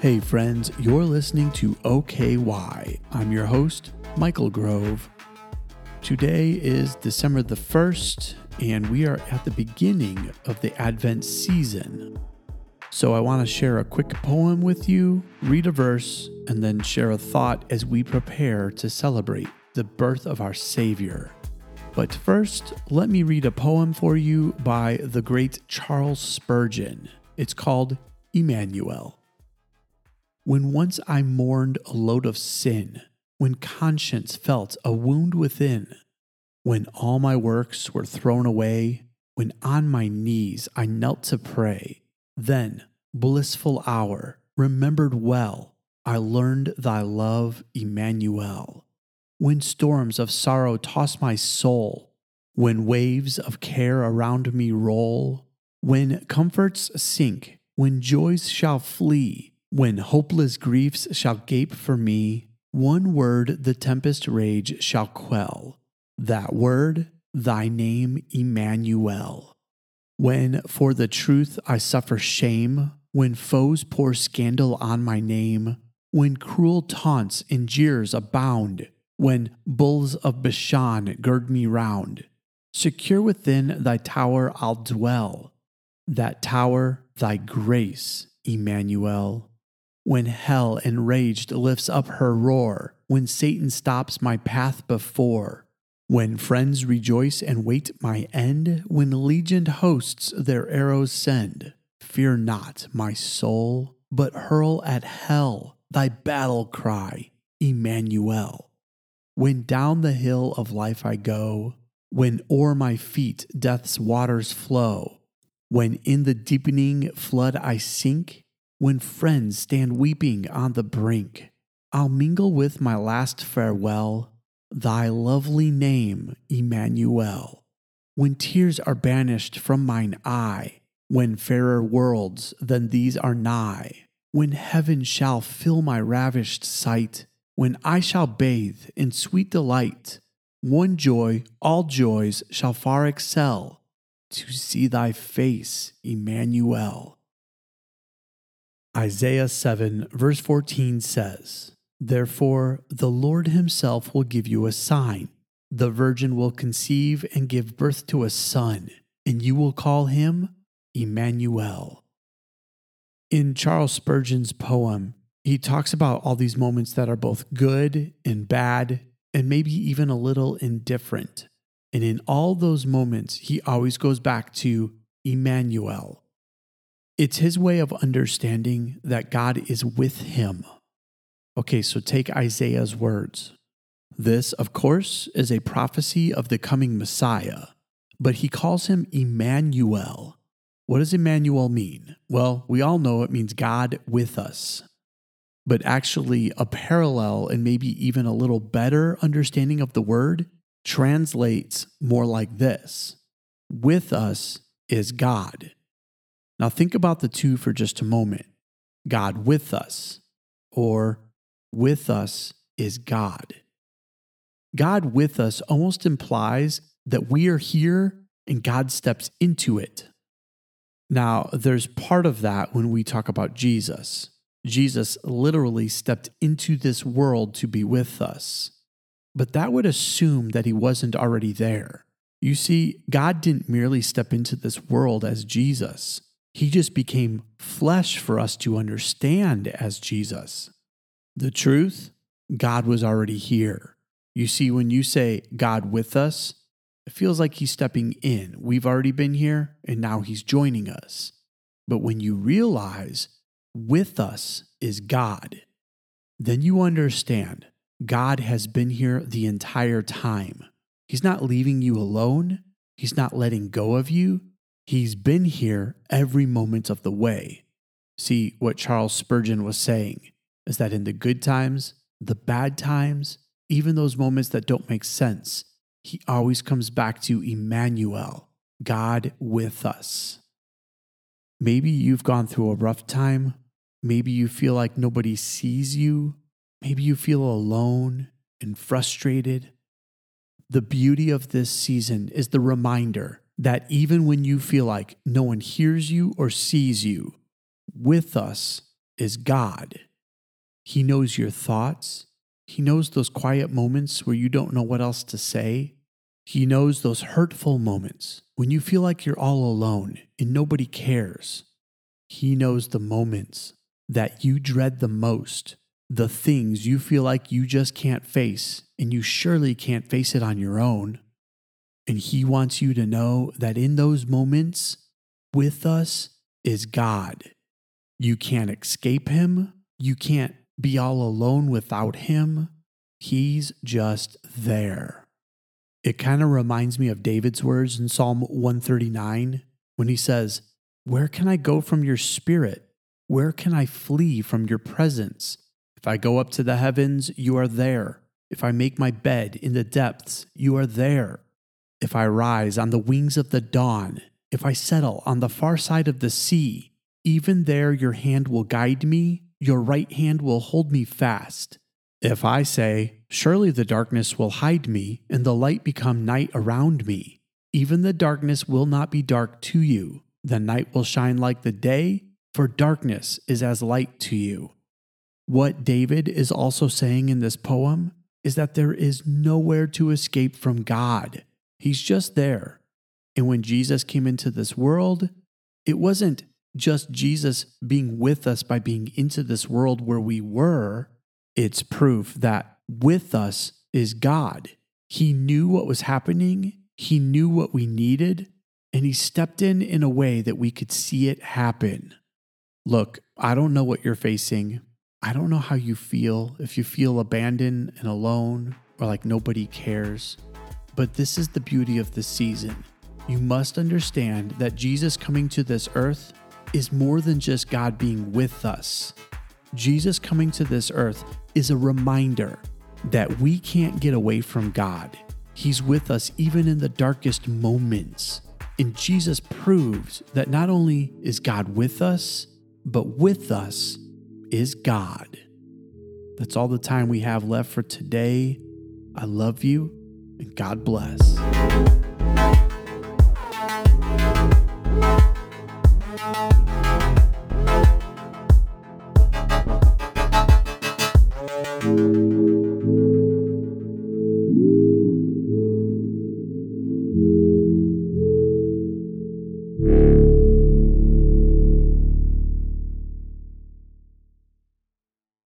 Hey, friends, you're listening to OKY. I'm your host, Michael Grove. Today is December the 1st, and we are at the beginning of the Advent season. So, I want to share a quick poem with you, read a verse, and then share a thought as we prepare to celebrate the birth of our Savior. But first, let me read a poem for you by the great Charles Spurgeon. It's called Emmanuel. When once I mourned a load of sin, when conscience felt a wound within, when all my works were thrown away, when on my knees I knelt to pray, then, blissful hour, remembered well, I learned thy love, Emmanuel. When storms of sorrow toss my soul, when waves of care around me roll, when comforts sink, when joys shall flee, when hopeless griefs shall gape for me, one word the tempest rage shall quell. That word, thy name, Emmanuel. When for the truth I suffer shame, when foes pour scandal on my name, when cruel taunts and jeers abound, when bulls of Bashan gird me round. Secure within thy tower I'll dwell, that tower thy grace, Emmanuel. When hell enraged lifts up her roar, when Satan stops my path before, when friends rejoice and wait my end, when legioned hosts their arrows send, fear not, my soul, but hurl at hell thy battle cry, Emmanuel. When down the hill of life I go, when o'er my feet death's waters flow, when in the deepening flood I sink, when friends stand weeping on the brink, I'll mingle with my last farewell thy lovely name, Emmanuel. When tears are banished from mine eye, when fairer worlds than these are nigh, when heaven shall fill my ravished sight, when I shall bathe in sweet delight, one joy all joys shall far excel to see thy face, Emmanuel. Isaiah 7, verse 14 says, Therefore the Lord himself will give you a sign. The virgin will conceive and give birth to a son, and you will call him Emmanuel. In Charles Spurgeon's poem, he talks about all these moments that are both good and bad, and maybe even a little indifferent. And in all those moments, he always goes back to Emmanuel. It's his way of understanding that God is with him. Okay, so take Isaiah's words. This, of course, is a prophecy of the coming Messiah, but he calls him Emmanuel. What does Emmanuel mean? Well, we all know it means God with us but actually a parallel and maybe even a little better understanding of the word translates more like this With us is God. Now think about the two for just a moment God with us, or with us is God. God with us almost implies that we are here and God steps into it. Now, there's part of that when we talk about Jesus. Jesus literally stepped into this world to be with us. But that would assume that he wasn't already there. You see, God didn't merely step into this world as Jesus, he just became flesh for us to understand as Jesus. The truth, God was already here. You see, when you say God with us, it feels like he's stepping in. We've already been here, and now he's joining us. But when you realize with us is God, then you understand God has been here the entire time. He's not leaving you alone, He's not letting go of you. He's been here every moment of the way. See, what Charles Spurgeon was saying is that in the good times, the bad times, even those moments that don't make sense, he always comes back to Emmanuel, God with us. Maybe you've gone through a rough time Maybe you feel like nobody sees you. Maybe you feel alone and frustrated. The beauty of this season is the reminder that even when you feel like no one hears you or sees you, with us is God. He knows your thoughts. He knows those quiet moments where you don't know what else to say. He knows those hurtful moments when you feel like you're all alone and nobody cares. He knows the moments that you dread the most, the things you feel like you just can't face, and you surely can't face it on your own. And He wants you to know that in those moments, with us is God. You can't escape Him. You can't be all alone without Him. He's just there. It kind of reminds me of David's words in Psalm 139 when he says, Where can I go from your spirit? Where can I flee from your presence? If I go up to the heavens, you are there. If I make my bed in the depths, you are there. If I rise on the wings of the dawn, if I settle on the far side of the sea, even there your hand will guide me, your right hand will hold me fast. If I say, Surely the darkness will hide me, and the light become night around me, even the darkness will not be dark to you. The night will shine like the day, for darkness is as light to you. What David is also saying in this poem is that there is nowhere to escape from God. He's just there. And when Jesus came into this world, it wasn't just Jesus being with us by being into this world where we were, it's proof that with us is God. He knew what was happening, He knew what we needed, and He stepped in in a way that we could see it happen. Look, I don't know what you're facing. I don't know how you feel, if you feel abandoned and alone or like nobody cares. But this is the beauty of this season. You must understand that Jesus coming to this earth is more than just God being with us. Jesus coming to this earth is a reminder that we can't get away from God. He's with us even in the darkest moments. And Jesus proves that not only is God with us, but with us is God. That's all the time we have left for today. I love you and God bless.